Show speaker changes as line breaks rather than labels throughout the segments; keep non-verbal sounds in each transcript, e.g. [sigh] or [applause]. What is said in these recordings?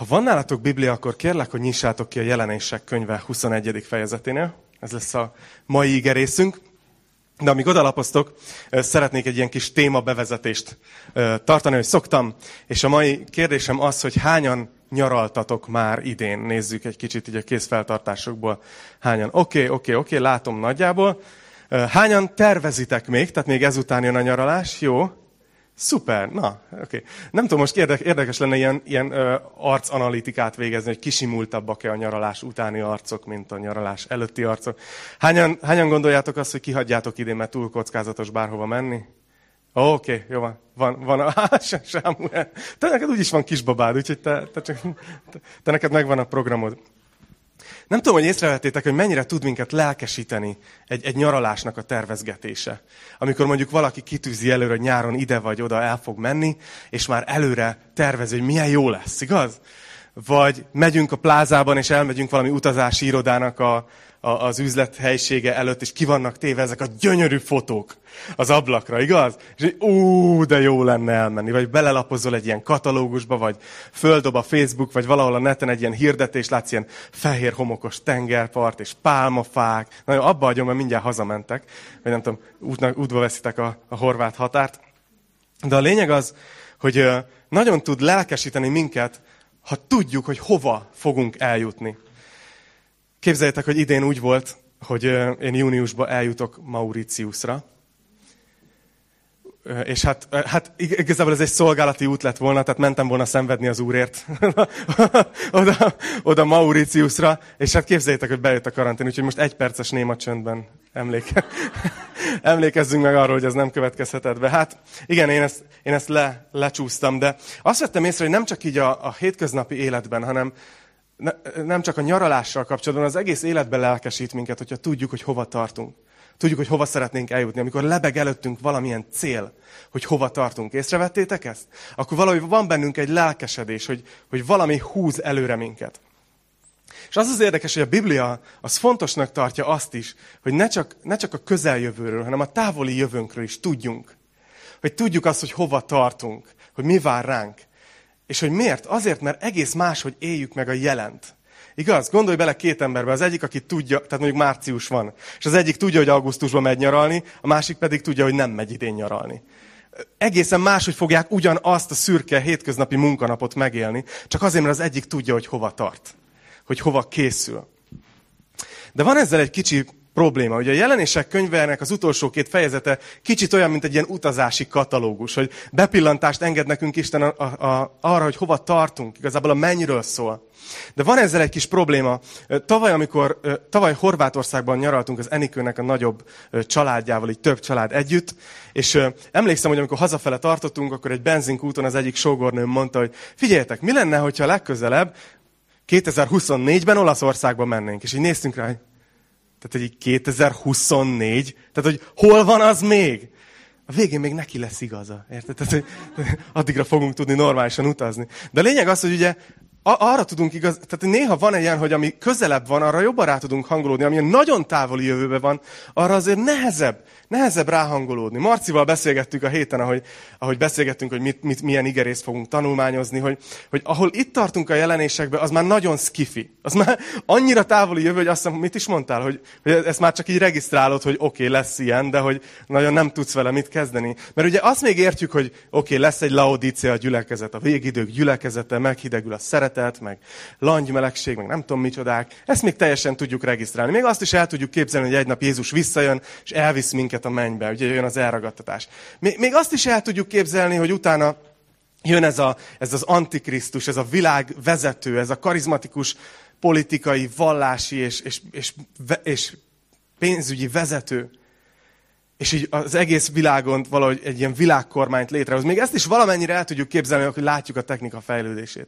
Ha van nálatok Biblia, akkor kérlek, hogy nyissátok ki a jelenések könyve 21. fejezeténél. Ez lesz a mai igerészünk. De amíg odalapoztok, szeretnék egy ilyen kis téma bevezetést tartani, hogy szoktam. És a mai kérdésem az, hogy hányan nyaraltatok már idén? Nézzük egy kicsit így a készfeltartásokból. Hányan? Oké, okay, oké, okay, oké, okay, látom nagyjából. Hányan tervezitek még? Tehát még ezután jön a nyaralás? Jó. Szuper, na, oké. Okay. Nem tudom, most érdekes, érdekes lenne ilyen, ilyen ö, arcanalitikát végezni, hogy kisimultabbak-e a nyaralás utáni arcok, mint a nyaralás előtti arcok. Hányan, hányan gondoljátok azt, hogy kihagyjátok idén, mert túl kockázatos bárhova menni? Oké, okay, jó van. Van, van [laughs] a... Sámuel. Te neked úgyis van kisbabád, úgyhogy te, te, csak, te, te neked megvan a programod. Nem tudom, hogy észrevettétek, hogy mennyire tud minket lelkesíteni egy, egy nyaralásnak a tervezgetése. Amikor mondjuk valaki kitűzi előre, hogy nyáron ide vagy oda el fog menni, és már előre tervezi, hogy milyen jó lesz, igaz? Vagy megyünk a plázában, és elmegyünk valami utazási irodának a, az üzlet helysége előtt, és ki vannak téve ezek a gyönyörű fotók az ablakra, igaz? És hogy ú, de jó lenne elmenni. Vagy belelapozol egy ilyen katalógusba, vagy földob a Facebook, vagy valahol a neten egy ilyen hirdetés, látsz ilyen fehér homokos tengerpart, és pálmafák. Na jó, abba hagyom, mert mindjárt hazamentek, vagy nem tudom, útnak, útba veszitek a, a horvát határt. De a lényeg az, hogy nagyon tud lelkesíteni minket, ha tudjuk, hogy hova fogunk eljutni. Képzeljétek, hogy idén úgy volt, hogy én júniusban eljutok Mauritiusra. És hát, hát igazából ez egy szolgálati út lett volna, tehát mentem volna szenvedni az úrért [laughs] oda, oda Mauritiusra, és hát képzeljétek, hogy bejött a karantén, úgyhogy most egy perces néma csöndben emléke, [laughs] emlékezzünk meg arról, hogy ez nem következhetett be. Hát igen, én ezt, én ezt le, lecsúsztam, de azt vettem észre, hogy nem csak így a, a hétköznapi életben, hanem, ne, nem csak a nyaralással kapcsolatban, az egész életben lelkesít minket, hogyha tudjuk, hogy hova tartunk. Tudjuk, hogy hova szeretnénk eljutni. Amikor lebeg előttünk valamilyen cél, hogy hova tartunk. Észrevettétek ezt? Akkor valahogy van bennünk egy lelkesedés, hogy, hogy valami húz előre minket. És az az érdekes, hogy a Biblia az fontosnak tartja azt is, hogy ne csak, ne csak a közeljövőről, hanem a távoli jövőnkről is tudjunk. Hogy tudjuk azt, hogy hova tartunk, hogy mi vár ránk. És hogy miért? Azért, mert egész más, hogy éljük meg a jelent. Igaz? Gondolj bele két emberbe. Az egyik, aki tudja, tehát mondjuk március van, és az egyik tudja, hogy augusztusban megy nyaralni, a másik pedig tudja, hogy nem megy idén nyaralni. Egészen máshogy fogják ugyanazt a szürke hétköznapi munkanapot megélni, csak azért, mert az egyik tudja, hogy hova tart, hogy hova készül. De van ezzel egy kicsi probléma. Ugye a jelenések könyvének az utolsó két fejezete kicsit olyan, mint egy ilyen utazási katalógus, hogy bepillantást enged nekünk Isten a, a, a, arra, hogy hova tartunk. Igazából a mennyről szól. De van ezzel egy kis probléma. Tavaly, amikor, tavaly Horvátországban nyaraltunk az Enikőnek a nagyobb családjával, így több család együtt, és emlékszem, hogy amikor hazafele tartottunk, akkor egy benzinkúton az egyik sógornőm mondta, hogy figyeljetek, mi lenne, hogyha legközelebb 2024-ben Olaszországba mennénk. És így néztünk rá, tehát, hogy 2024, tehát, hogy hol van az még? A végén még neki lesz igaza, érted? Tehát, hogy addigra fogunk tudni normálisan utazni. De a lényeg az, hogy ugye arra tudunk igaz, tehát néha van ilyen, hogy ami közelebb van, arra jobban rá tudunk hangolódni, ami nagyon távoli jövőben van, arra azért nehezebb, nehezebb ráhangolódni. Marcival beszélgettük a héten, ahogy, ahogy beszélgettünk, hogy mit, mit, milyen igerészt fogunk tanulmányozni, hogy, hogy ahol itt tartunk a jelenésekben, az már nagyon skifi. Az már annyira távoli jövő, hogy azt mondom, mit is mondtál, hogy, hogy ezt már csak így regisztrálod, hogy oké, okay, lesz ilyen, de hogy nagyon nem tudsz vele mit kezdeni. Mert ugye azt még értjük, hogy oké, okay, lesz egy laodícia gyülekezet, a végidők gyülekezete, meghidegül a szeretet, meg langymelegség, meg nem tudom micsodák. Ezt még teljesen tudjuk regisztrálni. Még azt is el tudjuk képzelni, hogy egy nap Jézus visszajön, és elvisz minket a mennybe, ugye jön az elragadtatás. Még azt is el tudjuk képzelni, hogy utána jön ez, a, ez az antikrisztus, ez a világ vezető, ez a karizmatikus politikai, vallási és, és, és, és pénzügyi vezető, és így az egész világon valahogy egy ilyen világkormányt létrehoz. Még ezt is valamennyire el tudjuk képzelni, hogy látjuk a technika fejlődését.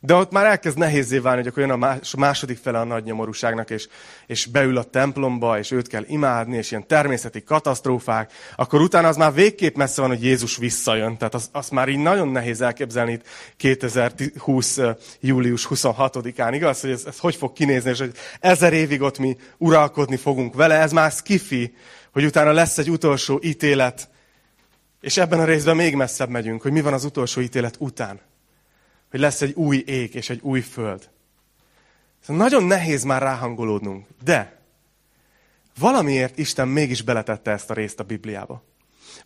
De ott már elkezd nehézé válni, hogy akkor jön a második fele a nagy nyomorúságnak, és, és beül a templomba, és őt kell imádni, és ilyen természeti katasztrófák, akkor utána az már végképp messze van, hogy Jézus visszajön. Tehát az, az már így nagyon nehéz elképzelni itt 2020. július 26-án, igaz? Hogy ez, ez hogy fog kinézni, és hogy ezer évig ott mi uralkodni fogunk vele, ez már skifi, hogy utána lesz egy utolsó ítélet, és ebben a részben még messzebb megyünk, hogy mi van az utolsó ítélet után hogy lesz egy új ég és egy új föld. Szóval nagyon nehéz már ráhangolódnunk, de valamiért Isten mégis beletette ezt a részt a Bibliába.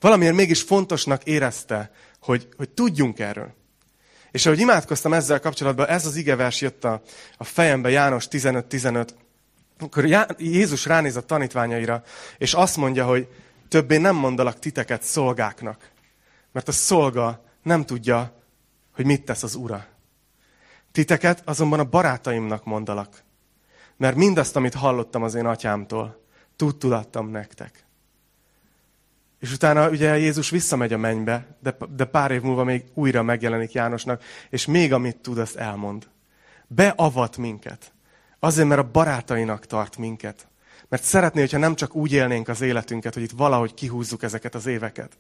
Valamiért mégis fontosnak érezte, hogy, hogy tudjunk erről. És ahogy imádkoztam ezzel kapcsolatban, ez az igevers jött a, a fejembe, János 15-15, akkor Jézus ránéz a tanítványaira, és azt mondja, hogy többé nem mondalak titeket szolgáknak, mert a szolga nem tudja, hogy mit tesz az ura. Titeket azonban a barátaimnak mondalak, mert mindazt, amit hallottam az én atyámtól, tudtulattam nektek. És utána ugye Jézus visszamegy a mennybe, de, de pár év múlva még újra megjelenik Jánosnak, és még amit tud, azt elmond. Beavat minket. Azért, mert a barátainak tart minket. Mert szeretné, hogyha nem csak úgy élnénk az életünket, hogy itt valahogy kihúzzuk ezeket az éveket,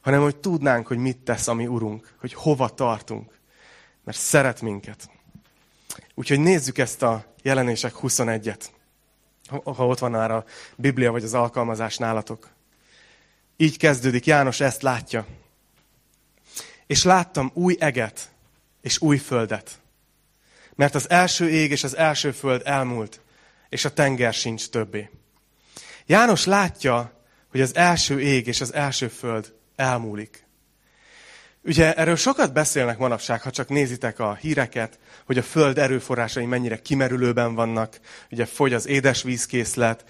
hanem hogy tudnánk, hogy mit tesz a mi Urunk, hogy hova tartunk. Mert szeret minket. Úgyhogy nézzük ezt a jelenések 21-et. Ha ott van már a Biblia vagy az alkalmazás nálatok. Így kezdődik, János ezt látja. És láttam új eget és új földet. Mert az első ég és az első föld elmúlt, és a tenger sincs többé. János látja, hogy az első ég és az első föld elmúlik. Ugye erről sokat beszélnek manapság, ha csak nézitek a híreket, hogy a föld erőforrásai mennyire kimerülőben vannak, ugye fogy az édesvízkészlet,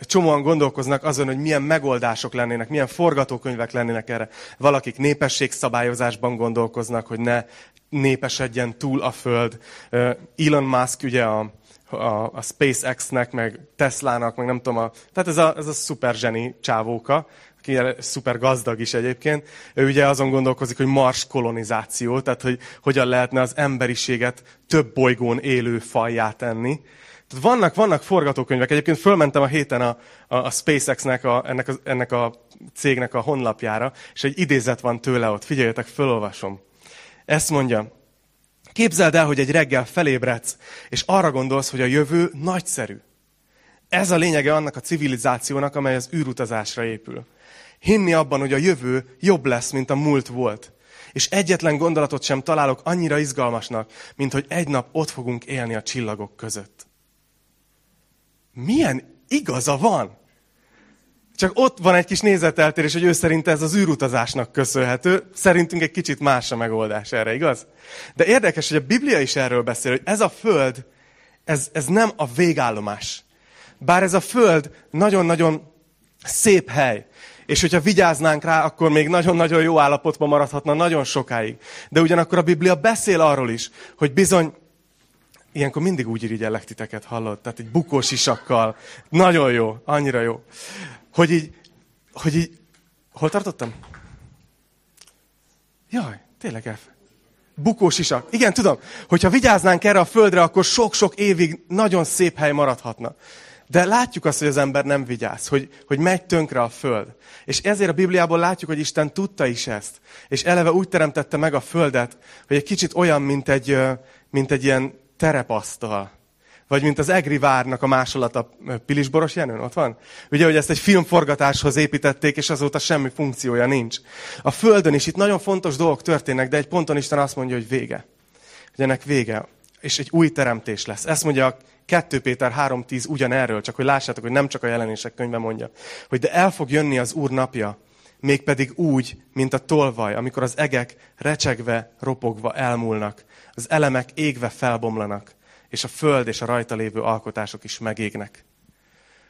csomóan gondolkoznak azon, hogy milyen megoldások lennének, milyen forgatókönyvek lennének erre. Valakik népességszabályozásban gondolkoznak, hogy ne népesedjen túl a föld. Elon Musk ugye a, a, a SpaceX-nek, meg Tesla-nak, meg nem tudom, a, tehát ez a, ez a szuper zseni csávóka, aki szuper gazdag is egyébként, ő ugye azon gondolkozik, hogy Mars kolonizáció, tehát hogy hogyan lehetne az emberiséget több bolygón élő fajjá tenni. Tehát vannak, vannak forgatókönyvek. Egyébként fölmentem a héten a, a, a SpaceX-nek, a, ennek, a, ennek a cégnek a honlapjára, és egy idézet van tőle ott. Figyeljetek, fölolvasom. Ezt mondja, képzeld el, hogy egy reggel felébredsz, és arra gondolsz, hogy a jövő nagyszerű. Ez a lényege annak a civilizációnak, amely az űrutazásra épül. Hinni abban, hogy a jövő jobb lesz, mint a múlt volt. És egyetlen gondolatot sem találok annyira izgalmasnak, mint hogy egy nap ott fogunk élni a csillagok között. Milyen igaza van? Csak ott van egy kis nézeteltérés, hogy ő szerint ez az űrutazásnak köszönhető. Szerintünk egy kicsit más a megoldás erre, igaz? De érdekes, hogy a Biblia is erről beszél, hogy ez a föld, ez, ez nem a végállomás. Bár ez a föld nagyon-nagyon szép hely. És hogyha vigyáznánk rá, akkor még nagyon-nagyon jó állapotban maradhatna nagyon sokáig. De ugyanakkor a Biblia beszél arról is, hogy bizony, ilyenkor mindig úgy irigyellek titeket, hallod? Tehát egy bukós isakkal. Nagyon jó, annyira jó. Hogy így, hogy így, hol tartottam? Jaj, tényleg elf. Bukós isak. Igen, tudom, hogyha vigyáznánk erre a földre, akkor sok-sok évig nagyon szép hely maradhatna. De látjuk azt, hogy az ember nem vigyáz, hogy, hogy megy tönkre a föld. És ezért a Bibliából látjuk, hogy Isten tudta is ezt. És eleve úgy teremtette meg a földet, hogy egy kicsit olyan, mint egy, mint egy ilyen terepasztal. Vagy mint az Egri várnak a másolata Pilisboros Jenőn, ott van? Ugye, hogy ezt egy filmforgatáshoz építették, és azóta semmi funkciója nincs. A Földön is itt nagyon fontos dolgok történnek, de egy ponton Isten azt mondja, hogy vége. Hogy ennek vége. És egy új teremtés lesz. Ezt mondja a 2 Péter 3.10 ugyanerről, csak hogy lássátok, hogy nem csak a jelenések könyve mondja, hogy de el fog jönni az Úr napja, mégpedig úgy, mint a tolvaj, amikor az egek recsegve, ropogva elmúlnak, az elemek égve felbomlanak, és a föld és a rajta lévő alkotások is megégnek.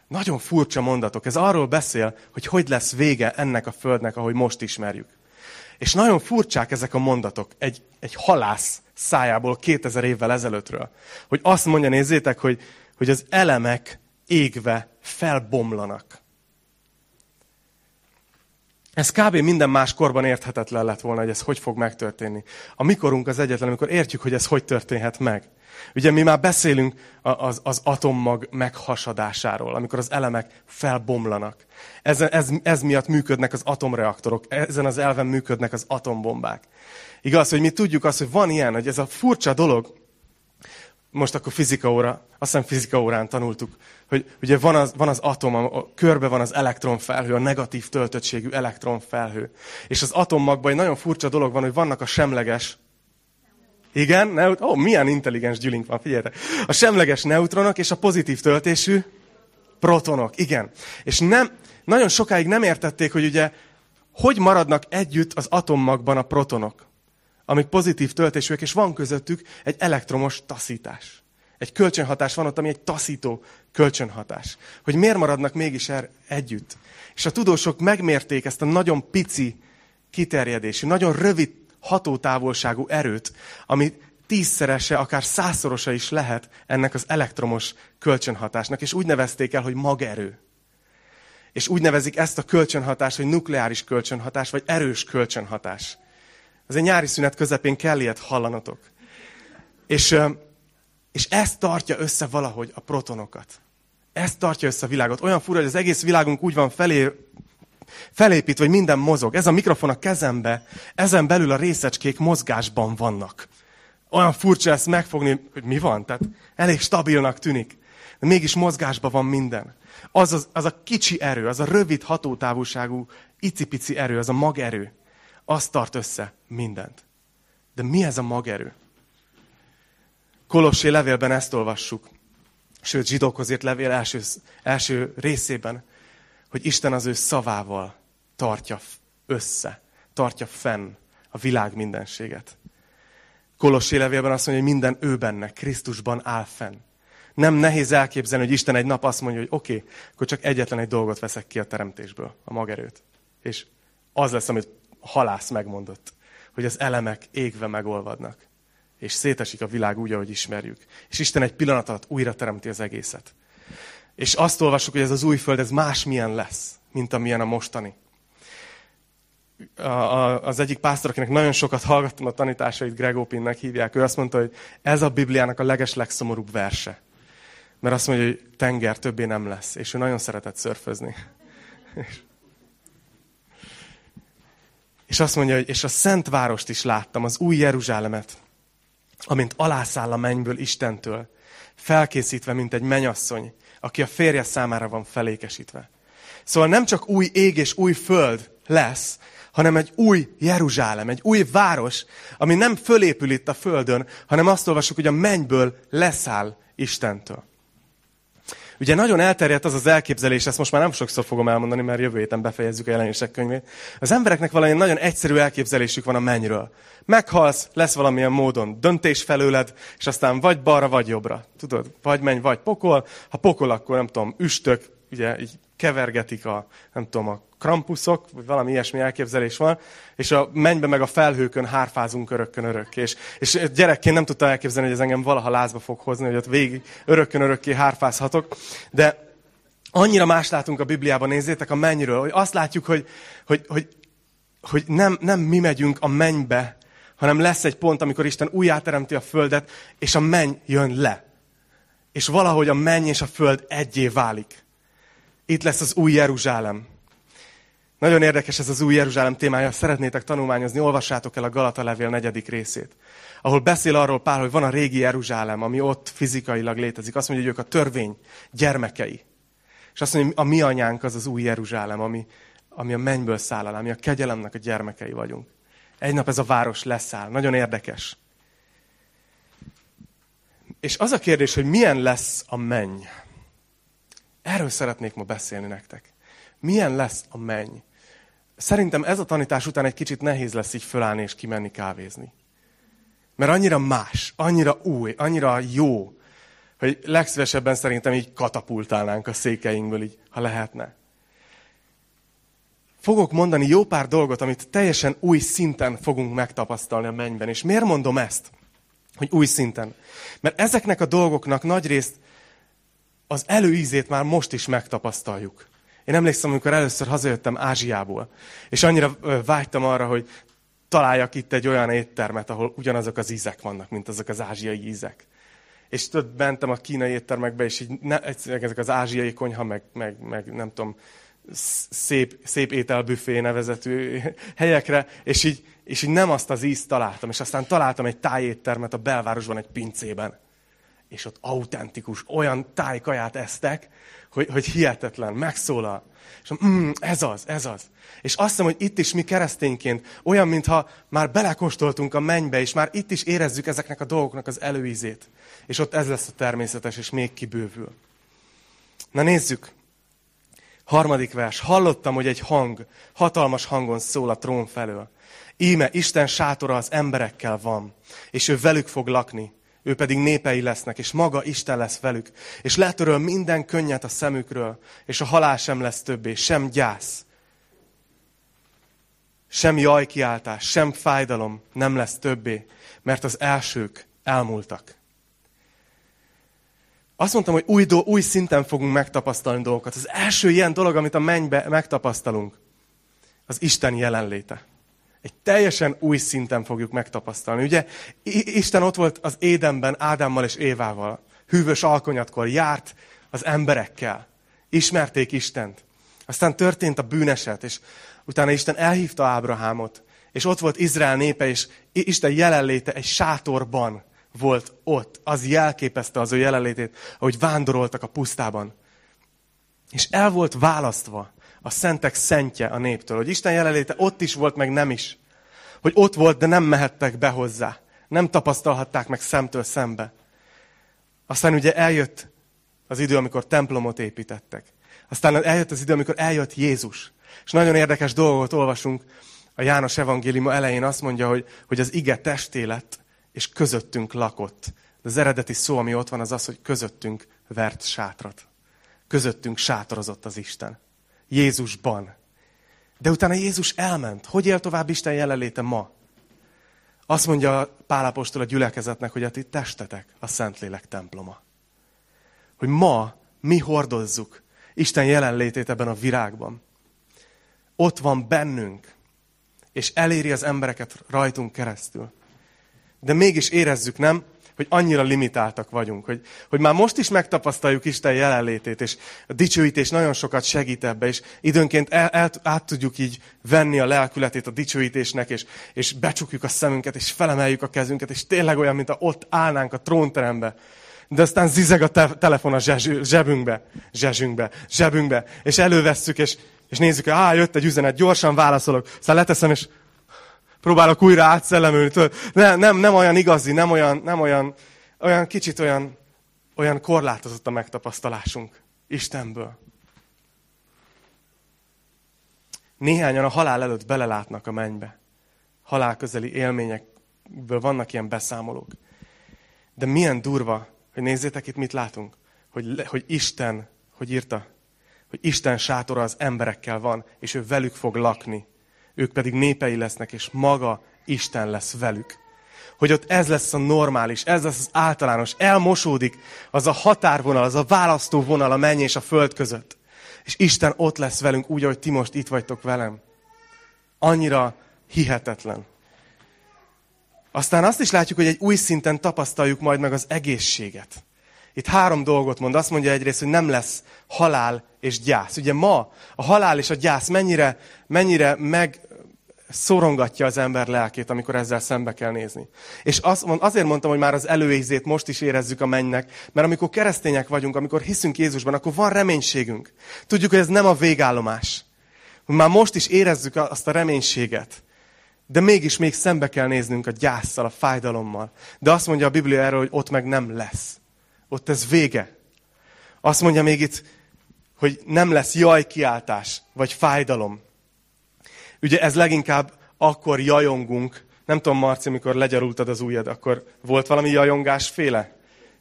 Nagyon furcsa mondatok. Ez arról beszél, hogy hogy lesz vége ennek a földnek, ahogy most ismerjük. És nagyon furcsák ezek a mondatok egy, egy halász szájából 2000 évvel ezelőttről. Hogy azt mondja, nézzétek, hogy, hogy az elemek égve felbomlanak. Ez kb. minden más korban érthetetlen lett volna, hogy ez hogy fog megtörténni. A mikorunk az egyetlen, amikor értjük, hogy ez hogy történhet meg. Ugye mi már beszélünk az, az atommag meghasadásáról, amikor az elemek felbomlanak. Ez, ez, ez miatt működnek az atomreaktorok, ezen az elven működnek az atombombák. Igaz, hogy mi tudjuk azt, hogy van ilyen, hogy ez a furcsa dolog, most akkor fizika óra, azt hiszem fizika órán tanultuk, hogy ugye van az, van az atom, a, a körbe van az elektronfelhő, a negatív töltöttségű elektronfelhő. És az atommagban egy nagyon furcsa dolog van, hogy vannak a semleges Igen, neut- ó, milyen intelligens gyülink van, figyeljetek. A semleges neutronok és a pozitív töltésű protonok, igen. És nem, nagyon sokáig nem értették, hogy ugye hogy maradnak együtt az atommagban a protonok, amik pozitív töltésűek, és van közöttük egy elektromos taszítás. Egy kölcsönhatás van ott, ami egy taszító kölcsönhatás. Hogy miért maradnak mégis er együtt. És a tudósok megmérték ezt a nagyon pici kiterjedésű, nagyon rövid hatótávolságú erőt, ami tízszerese, akár százszorosa is lehet ennek az elektromos kölcsönhatásnak, és úgy nevezték el, hogy magerő. És úgy nevezik ezt a kölcsönhatást, hogy nukleáris kölcsönhatás, vagy erős kölcsönhatás. Az egy nyári szünet közepén kell ilyet hallanatok. És, és ez tartja össze valahogy a protonokat. Ez tartja össze a világot. Olyan fura, hogy az egész világunk úgy van felé, felépítve, hogy minden mozog. Ez a mikrofon a kezembe, ezen belül a részecskék mozgásban vannak. Olyan furcsa ezt megfogni, hogy mi van. Tehát elég stabilnak tűnik. De mégis mozgásban van minden. Az, az, az a kicsi erő, az a rövid hatótávolságú, icipici erő, az a magerő, az tart össze mindent. De mi ez a magerő? Kolossé levélben ezt olvassuk. Sőt, zsidókhoz írt levél első, első részében, hogy Isten az ő szavával tartja össze, tartja fenn a világ mindenséget. Kolossé levélben azt mondja, hogy minden ő benne, Krisztusban áll fenn. Nem nehéz elképzelni, hogy Isten egy nap azt mondja, hogy oké, okay, akkor csak egyetlen egy dolgot veszek ki a teremtésből, a magerőt. És az lesz, amit halász megmondott, hogy az elemek égve megolvadnak. És szétesik a világ úgy, ahogy ismerjük. És Isten egy pillanat alatt újra teremti az egészet. És azt olvassuk, hogy ez az új föld, ez másmilyen lesz, mint amilyen a mostani. A, a, az egyik pásztor, akinek nagyon sokat hallgattam a tanításait, Greg Opinnek hívják, ő azt mondta, hogy ez a Bibliának a leges legszomorúbb verse. Mert azt mondja, hogy tenger többé nem lesz. És ő nagyon szeretett szörfözni. És azt mondja, hogy és a Szent Várost is láttam, az új Jeruzsálemet, amint alászáll a mennyből Istentől, felkészítve, mint egy menyasszony, aki a férje számára van felékesítve. Szóval nem csak új ég és új föld lesz, hanem egy új Jeruzsálem, egy új város, ami nem fölépül itt a földön, hanem azt olvasjuk, hogy a mennyből leszáll Istentől. Ugye nagyon elterjedt az az elképzelés, ezt most már nem sokszor fogom elmondani, mert jövő héten befejezzük a jelenések könyvét. Az embereknek valami nagyon egyszerű elképzelésük van a mennyről. Meghalsz, lesz valamilyen módon döntés felőled, és aztán vagy balra, vagy jobbra. Tudod, vagy menj, vagy pokol. Ha pokol, akkor nem tudom, üstök, ugye így kevergetik a, nem tudom, a krampuszok, vagy valami ilyesmi elképzelés van, és a mennybe meg a felhőkön hárfázunk örökkön örökké. És, és gyerekként nem tudtam elképzelni, hogy ez engem valaha lázba fog hozni, hogy ott végig örökkön örökké hárfázhatok. De annyira más látunk a Bibliában, nézzétek a mennyről, hogy azt látjuk, hogy, hogy, hogy, hogy nem, nem mi megyünk a mennybe, hanem lesz egy pont, amikor Isten újjáteremti a földet, és a menny jön le. És valahogy a menny és a föld egyé válik. Itt lesz az új Jeruzsálem. Nagyon érdekes ez az új Jeruzsálem témája. Szeretnétek tanulmányozni, olvassátok el a Galata levél negyedik részét. Ahol beszél arról Pál, hogy van a régi Jeruzsálem, ami ott fizikailag létezik. Azt mondja, hogy ők a törvény gyermekei. És azt mondja, hogy a mi anyánk az az új Jeruzsálem, ami, ami a mennyből száll alá, ami a kegyelemnek a gyermekei vagyunk. Egy nap ez a város leszáll. Nagyon érdekes. És az a kérdés, hogy milyen lesz a menny. Erről szeretnék ma beszélni nektek. Milyen lesz a menny? Szerintem ez a tanítás után egy kicsit nehéz lesz így fölállni és kimenni kávézni. Mert annyira más, annyira új, annyira jó, hogy legszívesebben szerintem így katapultálnánk a székeinkből, így, ha lehetne. Fogok mondani jó pár dolgot, amit teljesen új szinten fogunk megtapasztalni a mennyben. És miért mondom ezt, hogy új szinten? Mert ezeknek a dolgoknak nagyrészt az előízét már most is megtapasztaljuk. Én emlékszem, amikor először hazajöttem Ázsiából, és annyira vágytam arra, hogy találjak itt egy olyan éttermet, ahol ugyanazok az ízek vannak, mint azok az ázsiai ízek. És tudod, mentem a kínai éttermekbe, és így ne, ezek az ázsiai konyha, meg, meg, meg nem tudom, szép, szép ételbüfé nevezetű [laughs] helyekre, és így, és így nem azt az ízt találtam. És aztán találtam egy tájéttermet a belvárosban, egy pincében. És ott autentikus, olyan tájkaját esztek, hogy, hogy hihetetlen, megszólal. És mm, ez az, ez az. És azt hiszem, hogy itt is mi keresztényként olyan, mintha már belekóstoltunk a mennybe, és már itt is érezzük ezeknek a dolgoknak az előízét. És ott ez lesz a természetes, és még kibővül. Na nézzük. Harmadik vers. Hallottam, hogy egy hang, hatalmas hangon szól a trón felől. Íme, Isten sátora az emberekkel van, és ő velük fog lakni. Ő pedig népei lesznek, és maga Isten lesz velük. És letöröl minden könnyet a szemükről, és a halál sem lesz többé, sem gyász, sem jajkiáltás, sem fájdalom nem lesz többé, mert az elsők elmúltak. Azt mondtam, hogy új, do, új szinten fogunk megtapasztalni dolgokat. Az első ilyen dolog, amit a mennybe megtapasztalunk, az Isten jelenléte. Egy teljesen új szinten fogjuk megtapasztalni. Ugye Isten ott volt az édenben Ádámmal és Évával. Hűvös alkonyatkor járt az emberekkel. Ismerték Istent. Aztán történt a bűneset, és utána Isten elhívta Ábrahámot, és ott volt Izrael népe, és Isten jelenléte egy sátorban volt ott. Az jelképezte az ő jelenlétét, ahogy vándoroltak a pusztában. És el volt választva a szentek szentje a néptől, hogy Isten jelenléte ott is volt, meg nem is. Hogy ott volt, de nem mehettek be hozzá. Nem tapasztalhatták meg szemtől szembe. Aztán ugye eljött az idő, amikor templomot építettek. Aztán eljött az idő, amikor eljött Jézus. És nagyon érdekes dolgot olvasunk a János evangéliuma elején. Azt mondja, hogy, hogy az ige testé lett, és közöttünk lakott. De az eredeti szó, ami ott van, az az, hogy közöttünk vert sátrat. Közöttünk sátorozott az Isten. Jézusban. De utána Jézus elment. Hogy él tovább Isten jelenléte ma? Azt mondja Pálapostól a gyülekezetnek, hogy a ti testetek a Szentlélek temploma. Hogy ma mi hordozzuk Isten jelenlétét ebben a virágban. Ott van bennünk, és eléri az embereket rajtunk keresztül. De mégis érezzük, nem? Hogy annyira limitáltak vagyunk, hogy, hogy már most is megtapasztaljuk Isten jelenlétét, és a dicsőítés nagyon sokat segít ebbe, és időnként el, el, át tudjuk így venni a lelkületét a dicsőítésnek, és, és becsukjuk a szemünket, és felemeljük a kezünket, és tényleg olyan, mint ott állnánk a trónterembe. De aztán zizeg a te- telefon a zsezsü, zsebünkbe, zsezsünkbe, zsebünkbe, és elővesszük, és, és nézzük, hogy á, jött egy üzenet, gyorsan válaszolok. Aztán leteszem, és próbálok újra átszellemülni. Nem, nem, nem olyan igazi, nem olyan, nem olyan, olyan kicsit olyan, olyan korlátozott a megtapasztalásunk Istenből. Néhányan a halál előtt belelátnak a mennybe. Halál közeli élményekből vannak ilyen beszámolók. De milyen durva, hogy nézzétek itt mit látunk. Hogy, hogy Isten, hogy írta, hogy Isten sátora az emberekkel van, és ő velük fog lakni ők pedig népei lesznek, és maga Isten lesz velük. Hogy ott ez lesz a normális, ez lesz az általános, elmosódik az a határvonal, az a választóvonal a menny és a föld között. És Isten ott lesz velünk úgy, ahogy ti most itt vagytok velem. Annyira hihetetlen. Aztán azt is látjuk, hogy egy új szinten tapasztaljuk majd meg az egészséget. Itt három dolgot mond. Azt mondja egyrészt, hogy nem lesz halál és gyász. Ugye ma a halál és a gyász mennyire, mennyire meg szorongatja az ember lelkét, amikor ezzel szembe kell nézni. És azt, azért mondtam, hogy már az előézét most is érezzük a mennynek, mert amikor keresztények vagyunk, amikor hiszünk Jézusban, akkor van reménységünk. Tudjuk, hogy ez nem a végállomás. Már most is érezzük azt a reménységet. De mégis még szembe kell néznünk a gyászsal, a fájdalommal. De azt mondja a Biblia erről, hogy ott meg nem lesz. Ott ez vége. Azt mondja még itt, hogy nem lesz jajkiáltás, vagy fájdalom. Ugye ez leginkább akkor jajongunk. Nem tudom, Marci, amikor legyarultad az ujjad, akkor volt valami jajongás?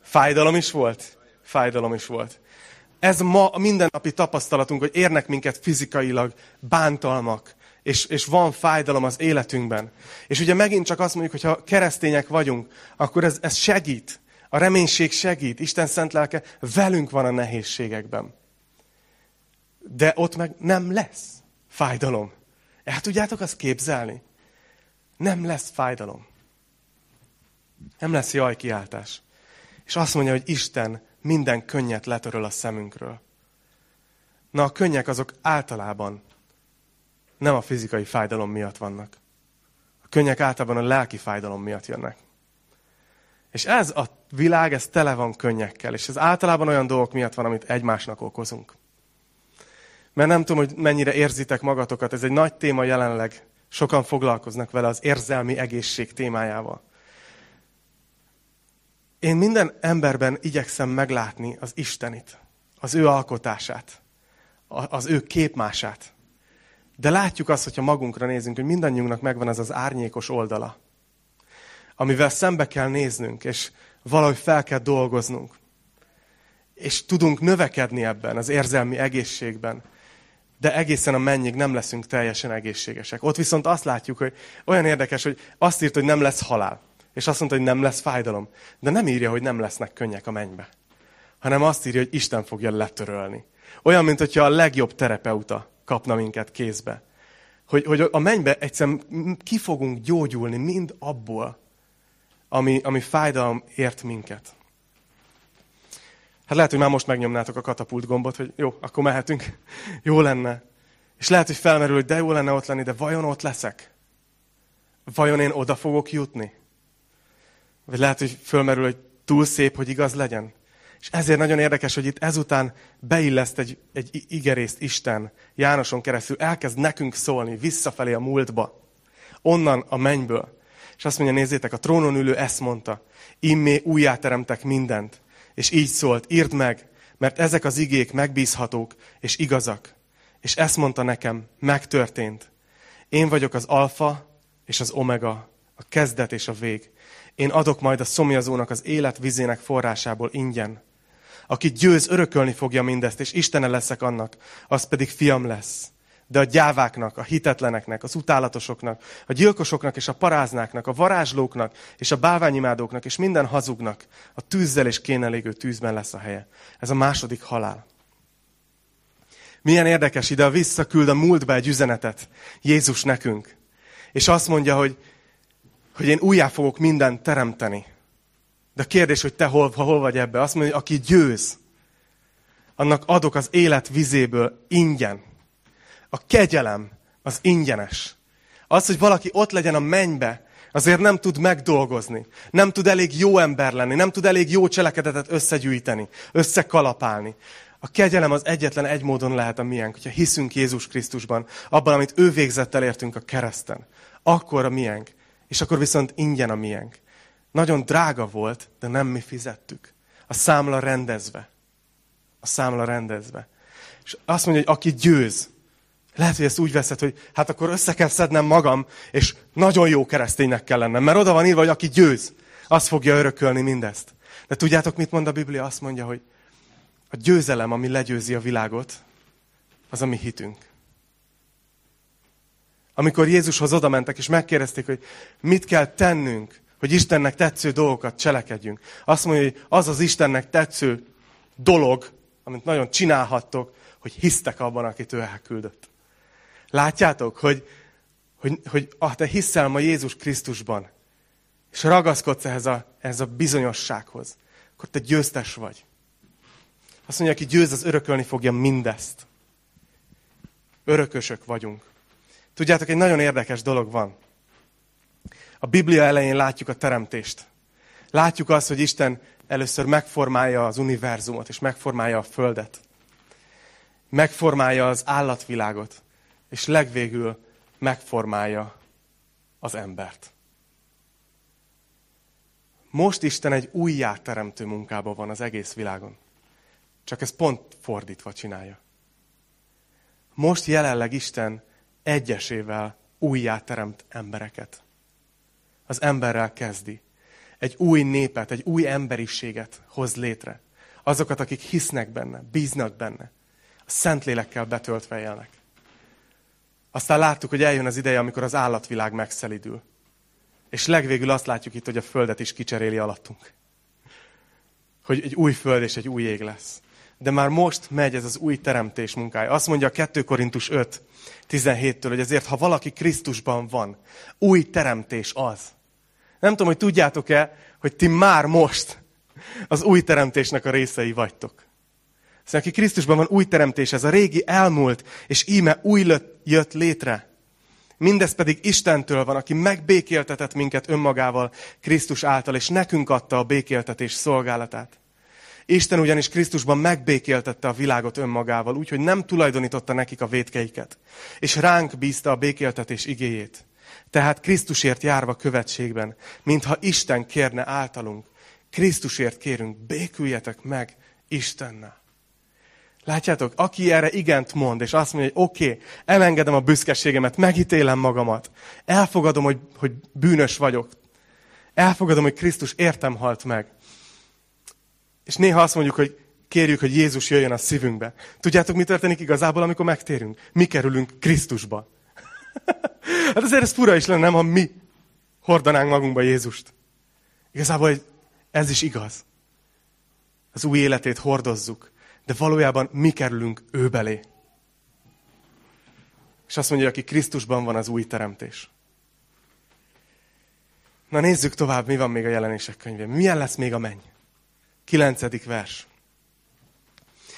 Fájdalom is volt? Fájdalom is volt. Ez ma a mindennapi tapasztalatunk, hogy érnek minket fizikailag bántalmak, és, és van fájdalom az életünkben. És ugye megint csak azt mondjuk, hogy ha keresztények vagyunk, akkor ez, ez segít. A reménység segít. Isten szent lelke velünk van a nehézségekben. De ott meg nem lesz fájdalom. El tudjátok azt képzelni? Nem lesz fájdalom. Nem lesz jajkiáltás. És azt mondja, hogy Isten minden könnyet letöröl a szemünkről. Na, a könnyek azok általában nem a fizikai fájdalom miatt vannak. A könnyek általában a lelki fájdalom miatt jönnek. És ez a világ, ez tele van könnyekkel, és ez általában olyan dolgok miatt van, amit egymásnak okozunk. Mert nem tudom, hogy mennyire érzitek magatokat, ez egy nagy téma jelenleg. Sokan foglalkoznak vele az érzelmi egészség témájával. Én minden emberben igyekszem meglátni az Istenit, az ő alkotását, az ő képmását. De látjuk azt, hogyha magunkra nézünk, hogy mindannyiunknak megvan ez az árnyékos oldala, amivel szembe kell néznünk, és valahogy fel kell dolgoznunk. És tudunk növekedni ebben, az érzelmi egészségben. De egészen a mennyig nem leszünk teljesen egészségesek. Ott viszont azt látjuk, hogy olyan érdekes, hogy azt írt, hogy nem lesz halál. És azt mondta, hogy nem lesz fájdalom. De nem írja, hogy nem lesznek könnyek a mennybe. Hanem azt írja, hogy Isten fogja letörölni. Olyan, mint a legjobb terapeuta kapna minket kézbe. Hogy, hogy a mennybe egyszerűen ki fogunk gyógyulni mind abból, ami, ami fájdalom ért minket. Hát lehet, hogy már most megnyomnátok a katapult gombot, hogy jó, akkor mehetünk. [laughs] jó lenne. És lehet, hogy felmerül, hogy de jó lenne ott lenni, de vajon ott leszek? Vajon én oda fogok jutni? Vagy lehet, hogy fölmerül, hogy túl szép, hogy igaz legyen? És ezért nagyon érdekes, hogy itt ezután beilleszt egy, egy igerészt Isten Jánoson keresztül, elkezd nekünk szólni visszafelé a múltba, onnan a mennyből. És azt mondja, nézzétek, a trónon ülő ezt mondta, immé újjáteremtek mindent. És így szólt, írd meg, mert ezek az igék megbízhatók és igazak. És ezt mondta nekem, megtörtént. Én vagyok az alfa és az omega, a kezdet és a vég. Én adok majd a szomjazónak az élet vizének forrásából ingyen. Aki győz, örökölni fogja mindezt, és Istene leszek annak, az pedig fiam lesz. De a gyáváknak, a hitetleneknek, az utálatosoknak, a gyilkosoknak és a paráznáknak, a varázslóknak és a báványimádóknak és minden hazugnak a tűzzel és kénelégő tűzben lesz a helye. Ez a második halál. Milyen érdekes, ide visszaküld a múltba egy üzenetet Jézus nekünk. És azt mondja, hogy, hogy én újjá fogok mindent teremteni. De a kérdés, hogy te hol, hol vagy ebbe. Azt mondja, hogy aki győz, annak adok az élet vizéből ingyen. A kegyelem az ingyenes. Az, hogy valaki ott legyen a mennybe, azért nem tud megdolgozni. Nem tud elég jó ember lenni, nem tud elég jó cselekedetet összegyűjteni, összekalapálni. A kegyelem az egyetlen egy módon lehet a miénk, hogyha hiszünk Jézus Krisztusban, abban, amit ő végzett elértünk a kereszten. Akkor a miénk. És akkor viszont ingyen a miénk. Nagyon drága volt, de nem mi fizettük. A számla rendezve. A számla rendezve. És azt mondja, hogy aki győz, lehet, hogy ezt úgy veszed, hogy hát akkor össze kell szednem magam, és nagyon jó kereszténynek kell lennem. Mert oda van írva, hogy aki győz, az fogja örökölni mindezt. De tudjátok, mit mond a Biblia? Azt mondja, hogy a győzelem, ami legyőzi a világot, az a mi hitünk. Amikor Jézushoz oda mentek, és megkérdezték, hogy mit kell tennünk, hogy Istennek tetsző dolgokat cselekedjünk. Azt mondja, hogy az az Istennek tetsző dolog, amit nagyon csinálhattok, hogy hisztek abban, akit ő elküldött. Látjátok, hogy, hogy, hogy ah, te hiszel ma Jézus Krisztusban, és ragaszkodsz ehhez a, ehhez a bizonyossághoz, akkor te győztes vagy. Azt mondja, aki győz, az örökölni fogja mindezt. Örökösök vagyunk. Tudjátok, egy nagyon érdekes dolog van. A Biblia elején látjuk a teremtést. Látjuk azt, hogy Isten először megformálja az univerzumot, és megformálja a Földet. Megformálja az állatvilágot és legvégül megformálja az embert. Most Isten egy újjáteremtő munkában van az egész világon. Csak ez pont fordítva csinálja. Most jelenleg Isten egyesével újjáteremt embereket. Az emberrel kezdi. Egy új népet, egy új emberiséget hoz létre. Azokat, akik hisznek benne, bíznak benne. A Szentlélekkel betöltve élnek. Aztán láttuk, hogy eljön az ideje, amikor az állatvilág megszelidül. És legvégül azt látjuk itt, hogy a földet is kicseréli alattunk. Hogy egy új föld és egy új ég lesz. De már most megy ez az új teremtés munkája. Azt mondja a 2 Korintus 5, 17-től, hogy ezért, ha valaki Krisztusban van, új teremtés az. Nem tudom, hogy tudjátok-e, hogy ti már most az új teremtésnek a részei vagytok. Szóval aki Krisztusban van új teremtés, ez a régi elmúlt, és íme új jött létre. Mindez pedig Istentől van, aki megbékéltetett minket önmagával Krisztus által, és nekünk adta a békéltetés szolgálatát. Isten ugyanis Krisztusban megbékéltette a világot önmagával, úgyhogy nem tulajdonította nekik a vétkeiket, és ránk bízta a békéltetés igéjét. Tehát Krisztusért járva követségben, mintha Isten kérne általunk. Krisztusért kérünk, béküljetek meg Istennel. Látjátok, aki erre igent mond, és azt mondja, hogy oké, okay, elengedem a büszkeségemet, megítélem magamat, elfogadom, hogy, hogy bűnös vagyok, elfogadom, hogy Krisztus értem halt meg. És néha azt mondjuk, hogy kérjük, hogy Jézus jöjjön a szívünkbe. Tudjátok, mi történik igazából, amikor megtérünk? Mi kerülünk Krisztusba. [laughs] hát azért ez fura is lenne, nem, ha mi hordanánk magunkba Jézust. Igazából ez is igaz. Az új életét hordozzuk de valójában mi kerülünk ő belé. És azt mondja, aki Krisztusban van az új teremtés. Na nézzük tovább, mi van még a jelenések könyvében. Milyen lesz még a menny? Kilencedik vers.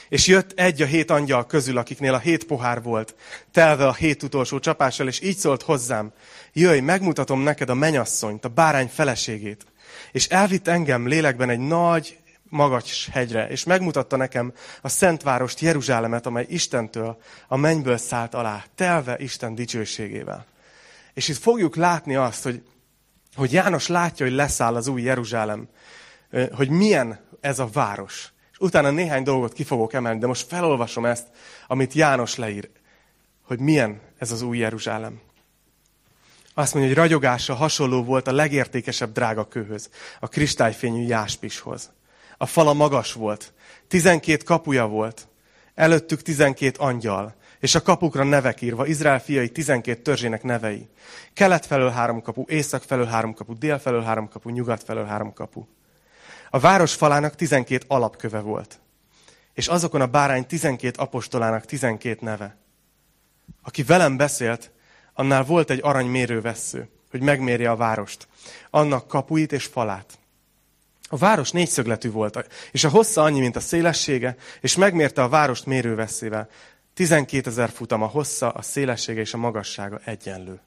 És jött egy a hét angyal közül, akiknél a hét pohár volt, telve a hét utolsó csapással, és így szólt hozzám, jöjj, megmutatom neked a menyasszonyt, a bárány feleségét. És elvitt engem lélekben egy nagy, magas hegyre, és megmutatta nekem a Szentvárost, Jeruzsálemet, amely Istentől a mennyből szállt alá, telve Isten dicsőségével. És itt fogjuk látni azt, hogy, hogy János látja, hogy leszáll az új Jeruzsálem, hogy milyen ez a város. És utána néhány dolgot ki fogok emelni, de most felolvasom ezt, amit János leír, hogy milyen ez az új Jeruzsálem. Azt mondja, hogy ragyogása hasonló volt a legértékesebb drága kőhöz, a kristályfényű jáspishoz. A fala magas volt. Tizenkét kapuja volt. Előttük tizenkét angyal. És a kapukra nevek írva, Izrael fiai tizenkét törzsének nevei. Kelet felől három kapu, észak felől három kapu, dél felől három kapu, nyugat felől három kapu. A város falának tizenkét alapköve volt. És azokon a bárány tizenkét apostolának tizenkét neve. Aki velem beszélt, annál volt egy aranymérővessző, hogy megmérje a várost, annak kapuit és falát. A város négyszögletű volt, és a hossza annyi, mint a szélessége, és megmérte a várost mérőveszével. 12 ezer futam a hossza, a szélessége és a magassága egyenlő.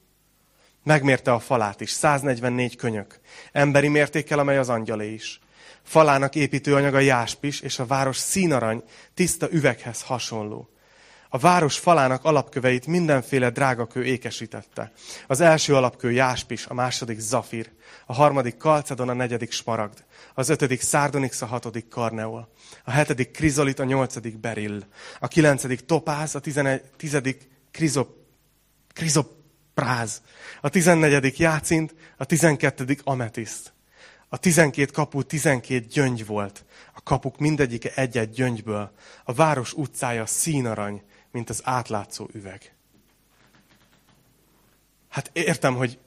Megmérte a falát is, 144 könyök, emberi mértékkel, amely az angyalé is. Falának építőanyaga jáspis, és a város színarany, tiszta üveghez hasonló. A város falának alapköveit mindenféle drágakő ékesítette. Az első alapkő jáspis, a második zafír, a harmadik kalcedon, a negyedik smaragd, az ötödik szárdonix, a hatodik karneol, a hetedik krizolit, a nyolcadik berill, a kilencedik topáz, a tizedik krizop, krizopráz, a tizennegyedik jácint, a tizenkettedik ametiszt. A tizenkét kapu tizenkét gyöngy volt, a kapuk mindegyike egy-egy gyöngyből, a város utcája színarany, mint az átlátszó üveg. Hát értem, hogy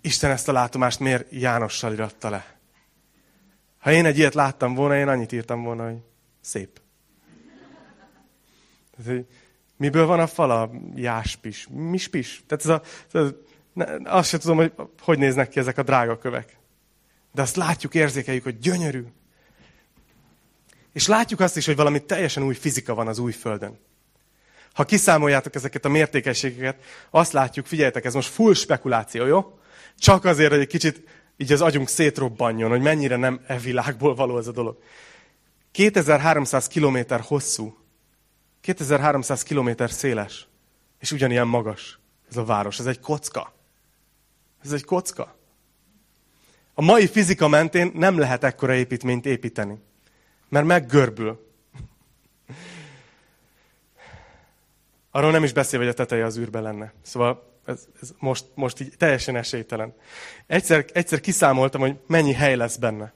Isten ezt a látomást miért Jánossal iratta le. Ha én egy ilyet láttam volna, én annyit írtam volna, hogy szép. Tehát, miből van a fala? Jáspis. Mi spis? Tehát ez a, ez a, ne, azt sem tudom, hogy hogy néznek ki ezek a drága kövek. De azt látjuk, érzékeljük, hogy gyönyörű. És látjuk azt is, hogy valami teljesen új fizika van az új földön. Ha kiszámoljátok ezeket a mértékességeket, azt látjuk, figyeljetek, ez most full spekuláció, jó? Csak azért, hogy egy kicsit így az agyunk szétrobbanjon, hogy mennyire nem e világból való ez a dolog. 2300 kilométer hosszú, 2300 kilométer széles, és ugyanilyen magas ez a város. Ez egy kocka. Ez egy kocka. A mai fizika mentén nem lehet ekkora építményt építeni, mert meggörbül. Arról nem is beszél, hogy a teteje az űrbe lenne. Szóval ez, ez most, most így teljesen esélytelen. Egyszer, egyszer kiszámoltam, hogy mennyi hely lesz benne.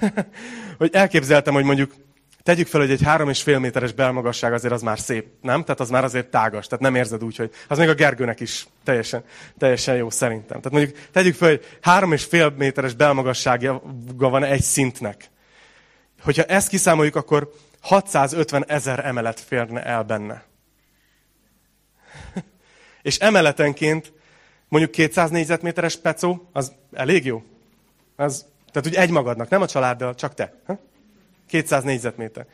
[laughs] hogy elképzeltem, hogy mondjuk tegyük fel, hogy egy három és fél méteres belmagasság azért az már szép, nem? Tehát az már azért tágas, tehát nem érzed úgy, hogy az még a Gergőnek is teljesen, teljesen jó szerintem. Tehát mondjuk tegyük fel, hogy három és fél méteres belmagassága van egy szintnek. Hogyha ezt kiszámoljuk, akkor 650 ezer emelet férne el benne. És emeletenként mondjuk 200 négyzetméteres pecó, az elég jó. Az, tehát úgy egy magadnak, nem a családdal, csak te. Ha? 200 négyzetméter.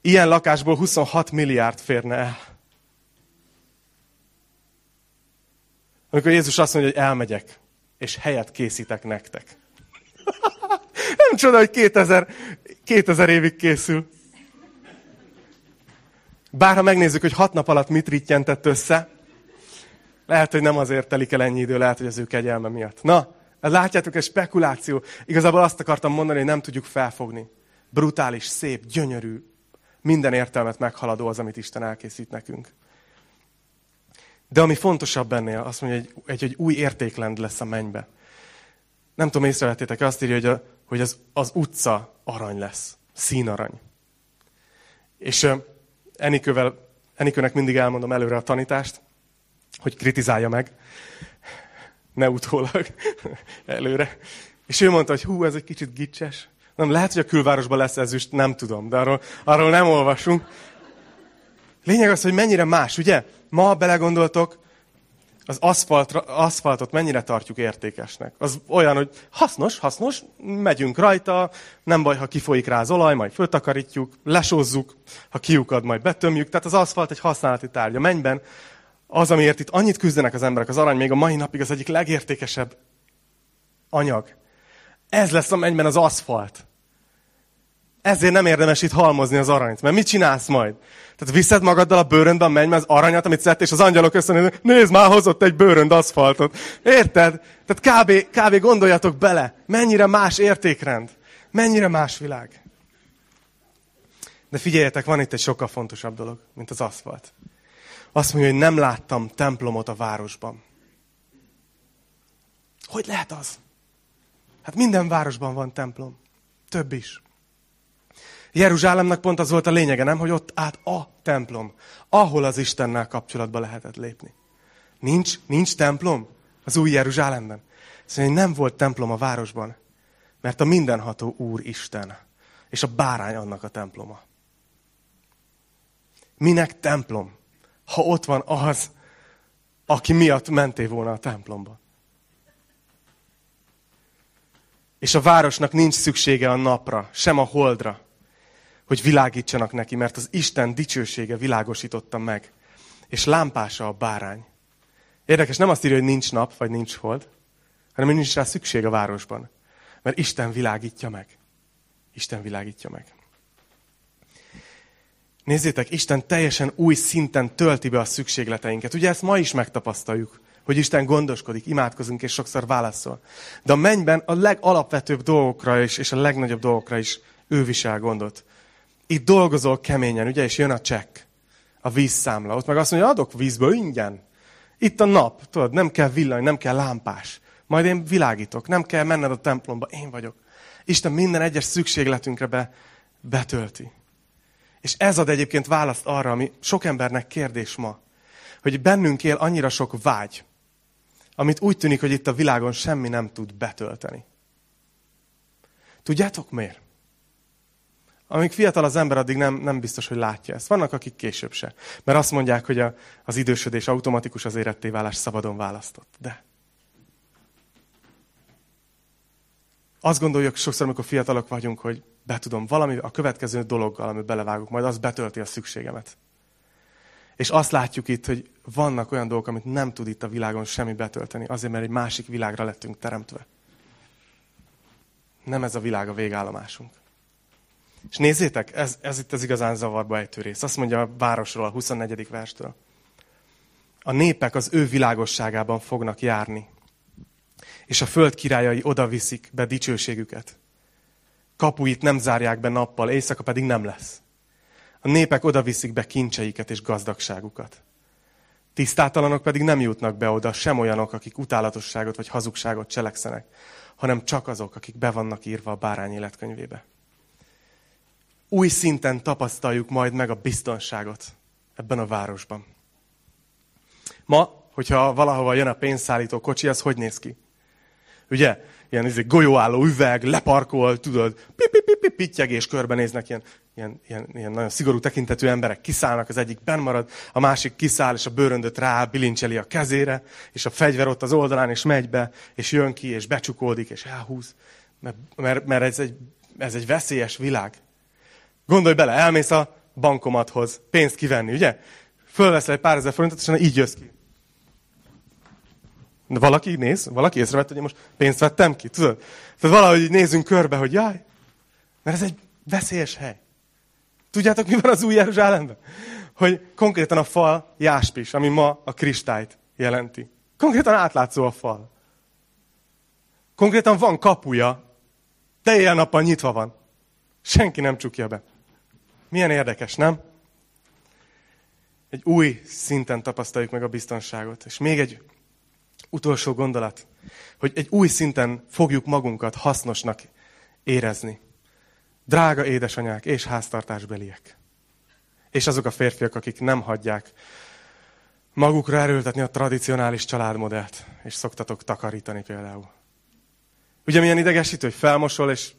Ilyen lakásból 26 milliárd férne el. Amikor Jézus azt mondja, hogy elmegyek, és helyet készítek nektek. [laughs] Nem csoda, hogy 2000, 2000 évig készül. Bár ha megnézzük, hogy hat nap alatt mit rittyentett össze, lehet, hogy nem azért telik el ennyi idő, lehet, hogy az ő kegyelme miatt. Na, látjátok, ez spekuláció. Igazából azt akartam mondani, hogy nem tudjuk felfogni. Brutális, szép, gyönyörű, minden értelmet meghaladó az, amit Isten elkészít nekünk. De ami fontosabb ennél, azt mondja, hogy egy, egy, új értéklend lesz a mennybe. Nem tudom, észrevettétek, azt írja, hogy, a, hogy az, az utca arany lesz. Színarany. És Enikővel, Enikőnek mindig elmondom előre a tanítást, hogy kritizálja meg. Ne utólag. előre. És ő mondta, hogy hú, ez egy kicsit gicses. Nem, lehet, hogy a külvárosban lesz ezüst, nem tudom, de arról, arról nem olvasunk. Lényeg az, hogy mennyire más, ugye? Ma belegondoltok, az aszfaltra, aszfaltot mennyire tartjuk értékesnek. Az olyan, hogy hasznos, hasznos, megyünk rajta, nem baj, ha kifolyik rá az olaj, majd föltakarítjuk, lesózzuk, ha kiukad, majd betömjük. Tehát az aszfalt egy használati tárgya. Mennyben az, amiért itt annyit küzdenek az emberek, az arany még a mai napig az egyik legértékesebb anyag. Ez lesz a mennyben az aszfalt. Ezért nem érdemes itt halmozni az aranyt. Mert mit csinálsz majd? Tehát viszed magaddal a bőröndbe a mennybe az aranyat, amit szedtél, és az angyalok összenéznek, nézd már, hozott egy bőrönd aszfaltot. Érted? Tehát kb, kb. gondoljatok bele, mennyire más értékrend. Mennyire más világ. De figyeljetek, van itt egy sokkal fontosabb dolog, mint az aszfalt. Azt mondja, hogy nem láttam templomot a városban. Hogy lehet az? Hát minden városban van templom. Több is. Jeruzsálemnek pont az volt a lényege, nem? Hogy ott át a templom, ahol az Istennel kapcsolatba lehetett lépni. Nincs, nincs templom az új Jeruzsálemben. Szóval nem volt templom a városban, mert a mindenható Úr Isten, és a bárány annak a temploma. Minek templom, ha ott van az, aki miatt mentél volna a templomba? És a városnak nincs szüksége a napra, sem a holdra, hogy világítsanak neki, mert az Isten dicsősége világosította meg. És lámpása a bárány. Érdekes, nem azt írja, hogy nincs nap, vagy nincs hold, hanem hogy nincs rá szükség a városban. Mert Isten világítja meg. Isten világítja meg. Nézzétek, Isten teljesen új szinten tölti be a szükségleteinket. Ugye ezt ma is megtapasztaljuk, hogy Isten gondoskodik, imádkozunk és sokszor válaszol. De a mennyben a legalapvetőbb dolgokra is, és a legnagyobb dolgokra is ő visel gondot. Itt dolgozol keményen, ugye, és jön a csekk, a vízszámla. Ott meg azt mondja, adok vízből ingyen. Itt a nap, tudod, nem kell villany, nem kell lámpás. Majd én világítok, nem kell menned a templomba, én vagyok. Isten minden egyes szükségletünkre be, betölti. És ez ad egyébként választ arra, ami sok embernek kérdés ma, hogy bennünk él annyira sok vágy, amit úgy tűnik, hogy itt a világon semmi nem tud betölteni. Tudjátok miért? Amíg fiatal az ember, addig nem, nem biztos, hogy látja ezt. Vannak, akik később se. Mert azt mondják, hogy a, az idősödés automatikus az éretté válás szabadon választott. De azt gondoljuk sokszor, amikor fiatalok vagyunk, hogy betudom valami, a következő dologgal, amit belevágok, majd az betölti a szükségemet. És azt látjuk itt, hogy vannak olyan dolgok, amit nem tud itt a világon semmi betölteni, azért, mert egy másik világra lettünk teremtve. Nem ez a világ a végállomásunk. És nézzétek, ez, ez itt az igazán zavarba ejtő rész. Azt mondja a városról, a 24. verstől. A népek az ő világosságában fognak járni, és a föld királyai oda viszik be dicsőségüket. Kapuit nem zárják be nappal, éjszaka pedig nem lesz. A népek oda viszik be kincseiket és gazdagságukat. Tisztátalanok pedig nem jutnak be oda, sem olyanok, akik utálatosságot vagy hazugságot cselekszenek, hanem csak azok, akik be vannak írva a bárány életkönyvébe új szinten tapasztaljuk majd meg a biztonságot ebben a városban. Ma, hogyha valahova jön a pénzszállító kocsi, az hogy néz ki? Ugye? Ilyen izé, golyóálló üveg, leparkol, tudod, pittyegés körbenéznek, ilyen, ilyen, ilyen, ilyen nagyon szigorú tekintetű emberek kiszállnak, az egyik benn marad, a másik kiszáll, és a bőröndöt rá bilincseli a kezére, és a fegyver ott az oldalán, és megy be, és jön ki, és becsukódik, és elhúz. Mert, mert, mert ez, egy, ez egy veszélyes világ. Gondolj bele, elmész a bankomathoz pénzt kivenni, ugye? Fölveszel egy pár ezer forintot, és így jössz ki. De valaki néz, valaki észrevett, hogy én most pénzt vettem ki, tudod? Tehát valahogy így nézünk körbe, hogy jaj, mert ez egy veszélyes hely. Tudjátok, mi van az új Jeruzsálemben? Hogy konkrétan a fal jáspis, ami ma a kristályt jelenti. Konkrétan átlátszó a fal. Konkrétan van kapuja, de éjjel-nappal nyitva van. Senki nem csukja be. Milyen érdekes, nem? Egy új szinten tapasztaljuk meg a biztonságot. És még egy utolsó gondolat, hogy egy új szinten fogjuk magunkat hasznosnak érezni. Drága édesanyák és háztartásbeliek. És azok a férfiak, akik nem hagyják magukra erőltetni a tradicionális családmodellt, és szoktatok takarítani például. Ugye milyen idegesítő, hogy felmosol, és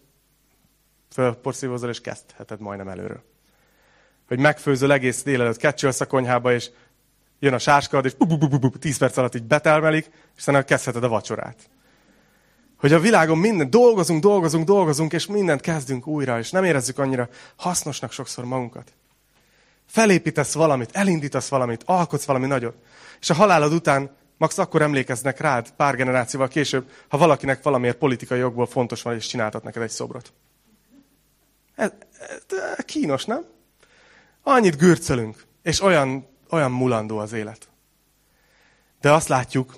fölporszívozol, és kezdheted majdnem előről. Hogy megfőzöl egész délelőtt, kecsölsz a konyhába, és jön a sáskad, és bu, bu, bu, bu, 10 perc alatt így betelmelik, és aztán kezdheted a vacsorát. Hogy a világon minden, dolgozunk, dolgozunk, dolgozunk, és mindent kezdünk újra, és nem érezzük annyira hasznosnak sokszor magunkat. Felépítesz valamit, elindítasz valamit, alkotsz valami nagyot, és a halálod után max akkor emlékeznek rád pár generációval később, ha valakinek valamiért politikai jogból fontos van, és csináltat neked egy szobrot. Ez, ez kínos, nem? Annyit gürcölünk, és olyan, olyan mulandó az élet. De azt látjuk,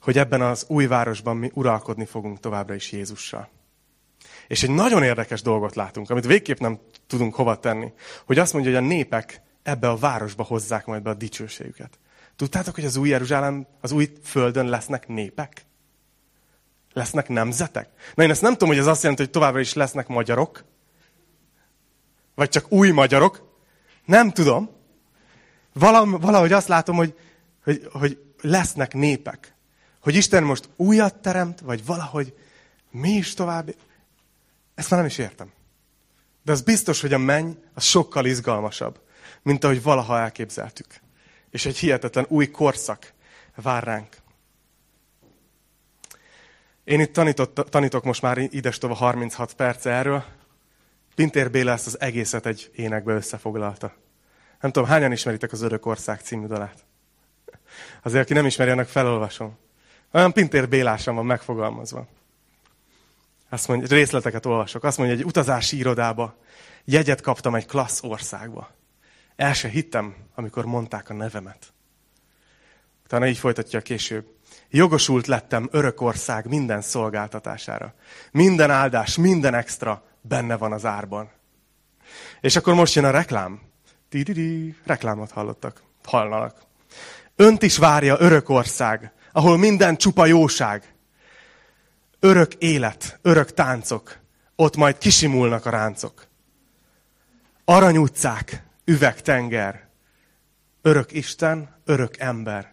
hogy ebben az új városban mi uralkodni fogunk továbbra is Jézussal. És egy nagyon érdekes dolgot látunk, amit végképp nem tudunk hova tenni. Hogy azt mondja, hogy a népek ebbe a városba hozzák majd be a dicsőségüket. Tudtátok, hogy az új Jeruzsálem, az új földön lesznek népek? Lesznek nemzetek? Na én ezt nem tudom, hogy ez azt jelenti, hogy továbbra is lesznek magyarok. Vagy csak új magyarok. Nem tudom. Valahogy azt látom, hogy, hogy, hogy lesznek népek. Hogy Isten most újat teremt, vagy valahogy mi is tovább. Ezt már nem is értem. De az biztos, hogy a menny az sokkal izgalmasabb, mint ahogy valaha elképzeltük. És egy hihetetlen új korszak vár ránk. Én itt tanított, tanítok most már idestova 36 perc erről. Pintér Béla ezt az egészet egy énekbe összefoglalta. Nem tudom, hányan ismeritek az Örök Ország című dalát? Azért, aki nem ismeri, annak felolvasom. Olyan Pintér Bélásan van megfogalmazva. Azt mondja, részleteket olvasok. Azt mondja, egy utazási irodába jegyet kaptam egy klassz országba. El se hittem, amikor mondták a nevemet. Utána így folytatja később. Jogosult lettem Örökország minden szolgáltatására. Minden áldás, minden extra benne van az árban. És akkor most jön a reklám. Di-di-di, reklámot hallottak. Hallnak. Önt is várja Örökország, ahol minden csupa jóság. Örök élet, örök táncok. Ott majd kisimulnak a ráncok. Aranyutcák, üvegtenger. Örök Isten, örök ember.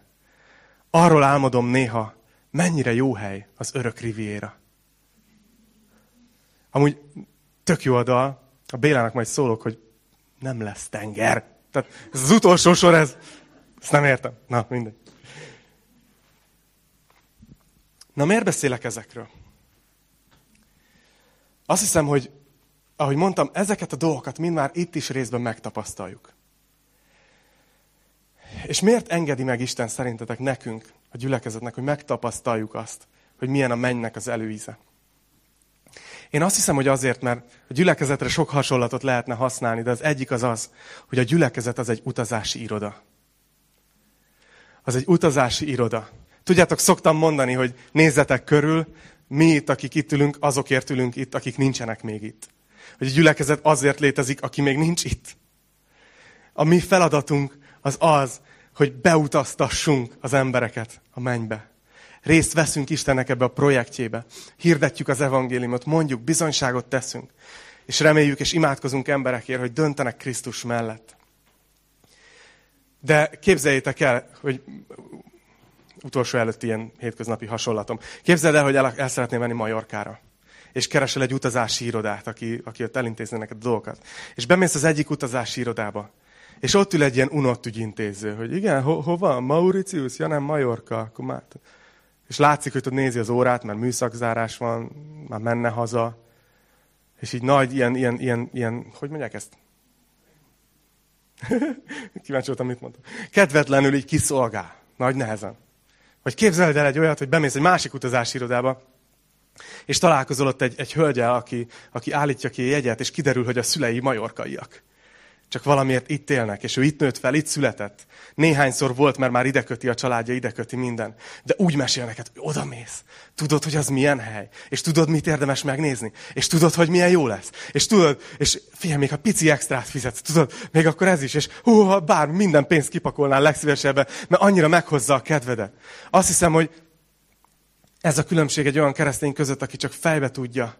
Arról álmodom néha, mennyire jó hely az örök riviéra. Amúgy tök jó a dal, a Bélának majd szólok, hogy nem lesz tenger. Tehát ez az utolsó sor, ez, ezt nem értem. Na, mindegy. Na, miért beszélek ezekről? Azt hiszem, hogy, ahogy mondtam, ezeket a dolgokat mind már itt is részben megtapasztaljuk. És miért engedi meg Isten szerintetek nekünk, a gyülekezetnek, hogy megtapasztaljuk azt, hogy milyen a mennynek az előíze? Én azt hiszem, hogy azért, mert a gyülekezetre sok hasonlatot lehetne használni, de az egyik az az, hogy a gyülekezet az egy utazási iroda. Az egy utazási iroda. Tudjátok, szoktam mondani, hogy nézzetek körül, mi itt, akik itt ülünk, azokért ülünk itt, akik nincsenek még itt. Hogy a gyülekezet azért létezik, aki még nincs itt. A mi feladatunk az az, hogy beutaztassunk az embereket a mennybe. Részt veszünk Istennek ebbe a projektjébe. Hirdetjük az evangéliumot, mondjuk, bizonyságot teszünk. És reméljük és imádkozunk emberekért, hogy döntenek Krisztus mellett. De képzeljétek el, hogy utolsó előtt ilyen hétköznapi hasonlatom. Képzeld el, hogy el, el szeretném menni Majorkára. És keresel egy utazási irodát, aki, aki ott elintézni neked a dolgokat. És bemész az egyik utazási irodába. És ott ül egy ilyen unott ügyintéző, hogy igen, ho, hova? Mauritius? Ja nem, Majorka. Akkor már... És látszik, hogy tud nézi az órát, mert műszakzárás van, már menne haza. És így nagy, ilyen, ilyen, ilyen, ilyen hogy mondják ezt? [laughs] Kíváncsi voltam, mit mondtam. Kedvetlenül így kiszolgál. Nagy nehezen. Vagy képzeld el egy olyat, hogy bemész egy másik utazási irodába, és találkozol ott egy, egy hölgyel, aki, aki állítja ki a jegyet, és kiderül, hogy a szülei majorkaiak. Csak valamiért itt élnek, és ő itt nőtt fel, itt született. Néhányszor volt, mert már ide köti a családja, ide köti minden. De úgy mesél neked, hogy oda mész. Tudod, hogy az milyen hely. És tudod, mit érdemes megnézni. És tudod, hogy milyen jó lesz. És tudod, és figyelj, még ha pici extrát fizetsz, tudod, még akkor ez is. És hú, bár minden pénzt kipakolnál legszívesebben, mert annyira meghozza a kedvedet. Azt hiszem, hogy ez a különbség egy olyan keresztény között, aki csak fejbe tudja,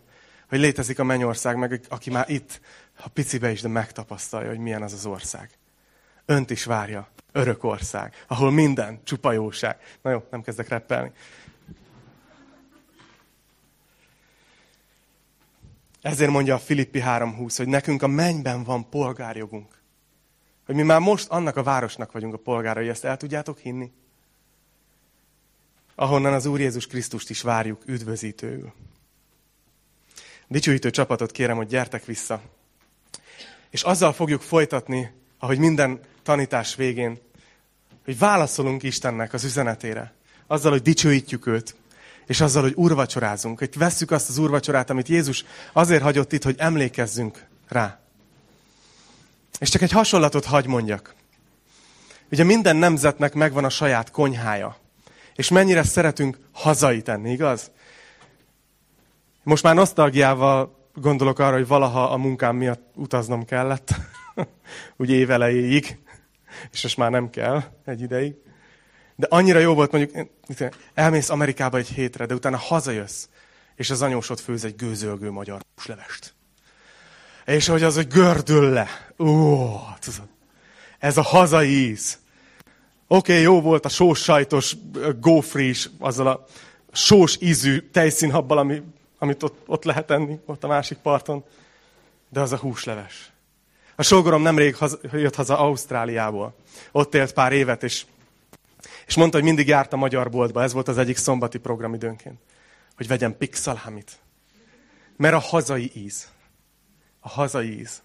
hogy létezik a mennyország, meg aki már itt, ha picibe is, de megtapasztalja, hogy milyen az az ország. Önt is várja. Örök ország, ahol minden csupa jóság. Na jó, nem kezdek reppelni. Ezért mondja a Filippi 3.20, hogy nekünk a mennyben van polgárjogunk. Hogy mi már most annak a városnak vagyunk a polgárai, ezt el tudjátok hinni? Ahonnan az Úr Jézus Krisztust is várjuk üdvözítőül. Dicsőítő csapatot kérem, hogy gyertek vissza. És azzal fogjuk folytatni, ahogy minden tanítás végén, hogy válaszolunk Istennek az üzenetére. Azzal, hogy dicsőítjük őt, és azzal, hogy urvacsorázunk. Hogy vesszük azt az urvacsorát, amit Jézus azért hagyott itt, hogy emlékezzünk rá. És csak egy hasonlatot hagy mondjak. Ugye minden nemzetnek megvan a saját konyhája. És mennyire szeretünk hazai tenni, igaz? Most már nosztalgiával gondolok arra, hogy valaha a munkám miatt utaznom kellett, [laughs] úgy évelejéig, és most már nem kell egy ideig. De annyira jó volt mondjuk, elmész Amerikába egy hétre, de utána hazajössz, és az anyósod főz egy gőzölgő magyar húslevest. És hogy az, hogy gördül le. Ó, tudod, ez a hazai íz. Oké, okay, jó volt a sós sajtos gófris, azzal a sós ízű tejszínhabbal, ami amit ott, ott lehet enni, ott a másik parton, de az a húsleves. A sógorom nemrég haza, jött haza Ausztráliából. Ott élt pár évet, és, és mondta, hogy mindig járt a magyar boltba. Ez volt az egyik szombati programidőnként. Hogy vegyem pixalhamit. Mert a hazai íz. A hazai íz.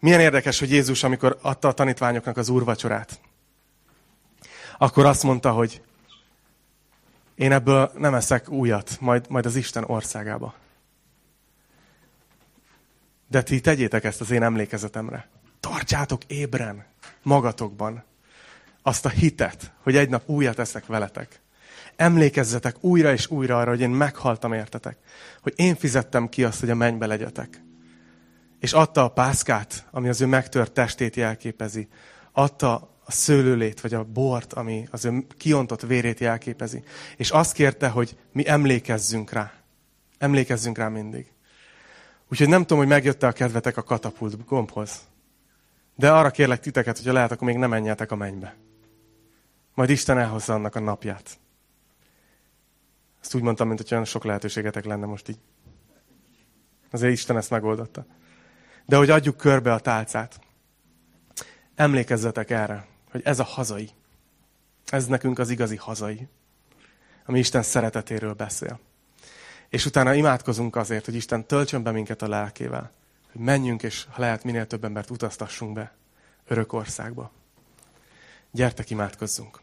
Milyen érdekes, hogy Jézus, amikor adta a tanítványoknak az úrvacsorát, akkor azt mondta, hogy én ebből nem eszek újat, majd, majd az Isten országába. De ti tegyétek ezt az én emlékezetemre. Tartsátok ébren magatokban azt a hitet, hogy egy nap újat eszek veletek. Emlékezzetek újra és újra arra, hogy én meghaltam értetek. Hogy én fizettem ki azt, hogy a mennybe legyetek. És adta a pászkát, ami az ő megtört testét jelképezi. Adta a szőlőlét, vagy a bort, ami az ő kiontott vérét jelképezi. És azt kérte, hogy mi emlékezzünk rá. Emlékezzünk rá mindig. Úgyhogy nem tudom, hogy megjött-e a kedvetek a katapult gombhoz. De arra kérlek titeket, hogyha lehet, akkor még nem menjetek a mennybe. Majd Isten elhozza annak a napját. Ezt úgy mondtam, mint hogy olyan sok lehetőségetek lenne most így. Azért Isten ezt megoldotta. De hogy adjuk körbe a tálcát. Emlékezzetek erre, hogy ez a hazai. Ez nekünk az igazi hazai, ami Isten szeretetéről beszél. És utána imádkozunk azért, hogy Isten töltsön be minket a lelkével, hogy menjünk, és ha lehet, minél több embert utaztassunk be örök országba. Gyertek, imádkozzunk!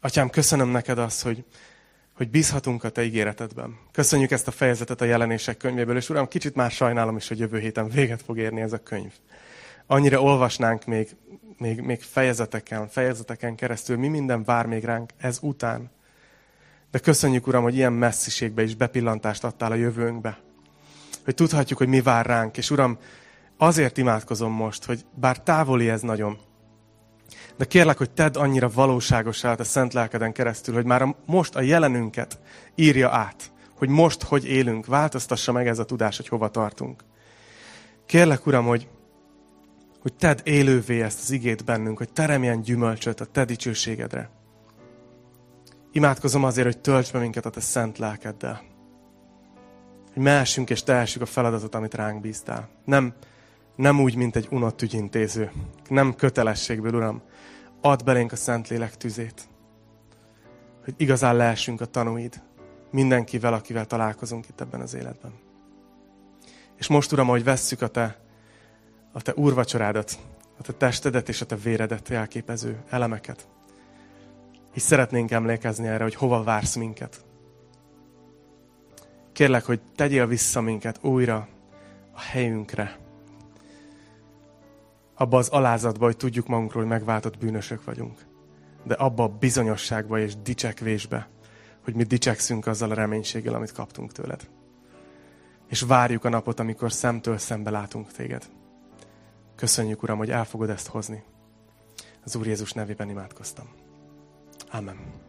Atyám, köszönöm neked azt, hogy hogy bízhatunk a Te ígéretedben. Köszönjük ezt a fejezetet a jelenések könyvéből, és Uram, kicsit már sajnálom is, hogy jövő héten véget fog érni ez a könyv. Annyira olvasnánk még, még, még fejezeteken, fejezeteken keresztül, mi minden vár még ránk ez után. De köszönjük, Uram, hogy ilyen messziségbe is bepillantást adtál a jövőnkbe. Hogy tudhatjuk, hogy mi vár ránk. És Uram, azért imádkozom most, hogy bár távoli ez nagyon, de kérlek, hogy tedd annyira valóságosá a szent lelkeden keresztül, hogy már a, most a jelenünket írja át. Hogy most hogy élünk, változtassa meg ez a tudás, hogy hova tartunk. Kérlek, Uram, hogy, hogy tedd élővé ezt az igét bennünk, hogy teremjen gyümölcsöt a te dicsőségedre. Imádkozom azért, hogy tölts be minket a te szent lelkeddel. Hogy mehessünk és tehessük a feladatot, amit ránk bíztál. Nem, nem úgy, mint egy unott ügyintéző. Nem kötelességből, Uram, add belénk a Szentlélek tüzét, hogy igazán lehessünk a tanúid mindenkivel, akivel találkozunk itt ebben az életben. És most, Uram, hogy vesszük a Te, a te úrvacsorádat, a te testedet és a te véredet jelképező elemeket. És szeretnénk emlékezni erre, hogy hova vársz minket. Kérlek, hogy tegyél vissza minket újra a helyünkre. Abba az alázatba, hogy tudjuk magunkról, hogy megváltott bűnösök vagyunk. De abba a bizonyosságba és dicsekvésbe, hogy mi dicsekszünk azzal a reménységgel, amit kaptunk tőled. És várjuk a napot, amikor szemtől szembe látunk téged. Köszönjük, Uram, hogy el fogod ezt hozni. Az Úr Jézus nevében imádkoztam. Amen.